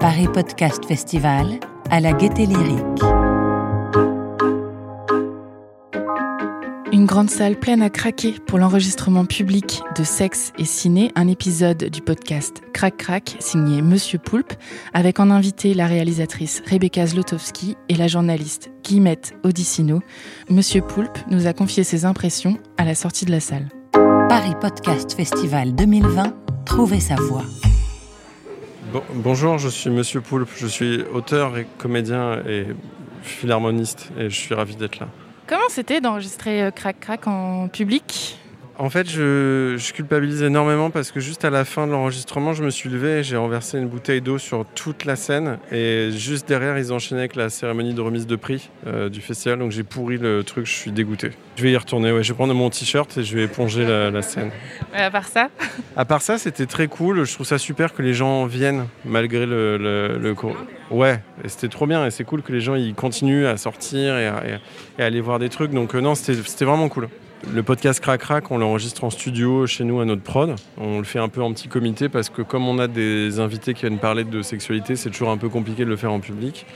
Paris Podcast Festival à la Gaieté Lyrique. Une grande salle pleine à craquer pour l'enregistrement public de Sexe et Ciné, un épisode du podcast Crac Crac signé Monsieur Poulpe, avec en invité la réalisatrice Rebecca Zlotowski et la journaliste Guillemette Odissino. Monsieur Poulpe nous a confié ses impressions à la sortie de la salle. Paris Podcast Festival 2020, trouvez sa voix. Bon- bonjour, je suis Monsieur Poulpe, je suis auteur et comédien et philharmoniste et je suis ravi d'être là. Comment c'était d'enregistrer euh, Crac Crac en public? En fait, je, je culpabilise énormément parce que juste à la fin de l'enregistrement, je me suis levé et j'ai renversé une bouteille d'eau sur toute la scène. Et juste derrière, ils enchaînaient avec la cérémonie de remise de prix euh, du festival. Donc j'ai pourri le truc, je suis dégoûté. Je vais y retourner, ouais. je vais prendre mon t-shirt et je vais éponger la, la scène. Euh, À part ça À part ça, c'était très cool. Je trouve ça super que les gens viennent malgré le, le, le cours. Ouais, et c'était trop bien. Et c'est cool que les gens ils continuent à sortir et à, et aller voir des trucs. Donc euh, non, c'était vraiment cool. Le podcast Crac Crac, on l'enregistre en studio chez nous à notre prod. On le fait un peu en petit comité parce que comme on a des invités qui viennent parler de sexualité, c'est toujours un peu compliqué de le faire en public.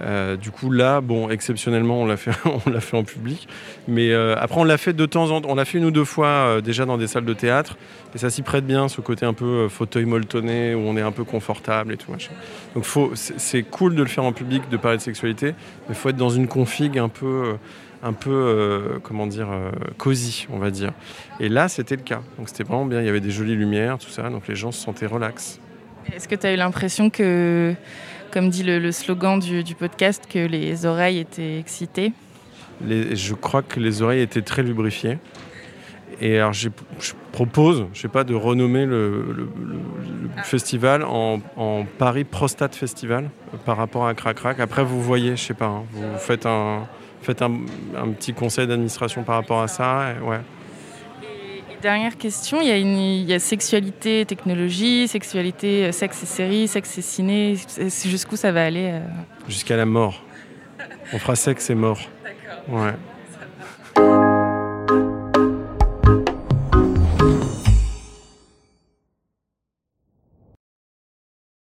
Euh, du coup là, bon, exceptionnellement, on l'a fait, en public. Mais euh, après, on l'a fait de temps en temps. On l'a fait une ou deux fois euh, déjà dans des salles de théâtre. Et ça s'y prête bien, ce côté un peu fauteuil molletonné où on est un peu confortable et tout machin. Donc c'est cool de le faire en public, de parler de sexualité, mais faut être dans une config un peu, un peu, euh, comment dire, euh, cosy, on va dire. Et là, c'était le cas. Donc c'était vraiment bien. Il y avait des jolies lumières, tout ça. Donc les gens se sentaient relax. Est-ce que tu as eu l'impression que, comme dit le, le slogan du, du podcast, que les oreilles étaient excitées? Les- je crois que les oreilles étaient très lubrifiées. Et alors, je propose, je sais pas, de renommer le, le- le- le festival en, en Paris Prostate Festival euh, par rapport à Crac Crac. Après, vous voyez, je sais pas, hein, vous faites un, faites un, un petit conseil d'administration par rapport à ça. et ouais. Et Dernière question, il y, a une, il y a sexualité, technologie, sexualité, sexe et série, sexe et ciné. C'est- Jusqu'où ça va aller euh Jusqu'à la mort. On fera sexe et mort. Ouais.